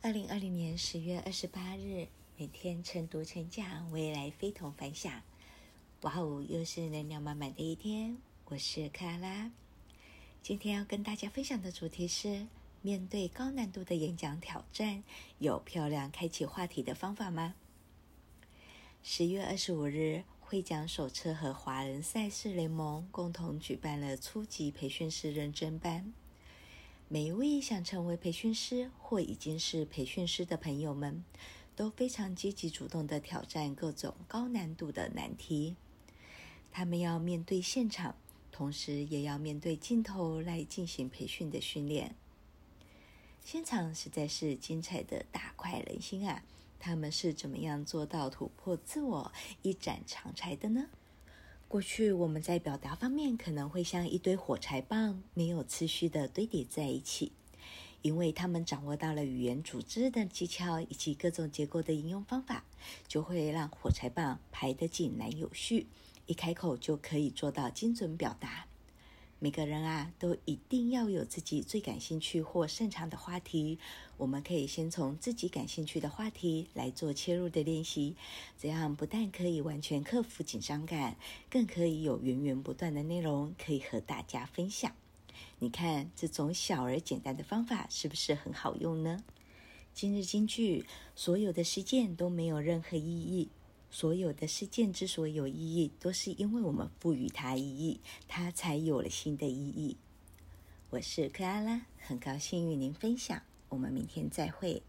二零二零年十月二十八日，每天晨读晨讲，未来非同凡响。哇哦，又是能量满满的一天。我是克拉拉，今天要跟大家分享的主题是：面对高难度的演讲挑战，有漂亮开启话题的方法吗？十月二十五日，会讲手册和华人赛事联盟共同举办了初级培训师认证班。每一位想成为培训师或已经是培训师的朋友们，都非常积极主动地挑战各种高难度的难题。他们要面对现场，同时也要面对镜头来进行培训的训练。现场实在是精彩的大快人心啊！他们是怎么样做到突破自我、一展长才的呢？过去我们在表达方面可能会像一堆火柴棒，没有次序的堆叠在一起，因为他们掌握到了语言组织的技巧以及各种结构的应用方法，就会让火柴棒排得井然有序，一开口就可以做到精准表达。每个人啊，都一定要有自己最感兴趣或擅长的话题。我们可以先从自己感兴趣的话题来做切入的练习，这样不但可以完全克服紧张感，更可以有源源不断的内容可以和大家分享。你看，这种小而简单的方法是不是很好用呢？今日金句：所有的实践都没有任何意义。所有的事件之所以有意义，都是因为我们赋予它意义，它才有了新的意义。我是克拉拉，很高兴与您分享，我们明天再会。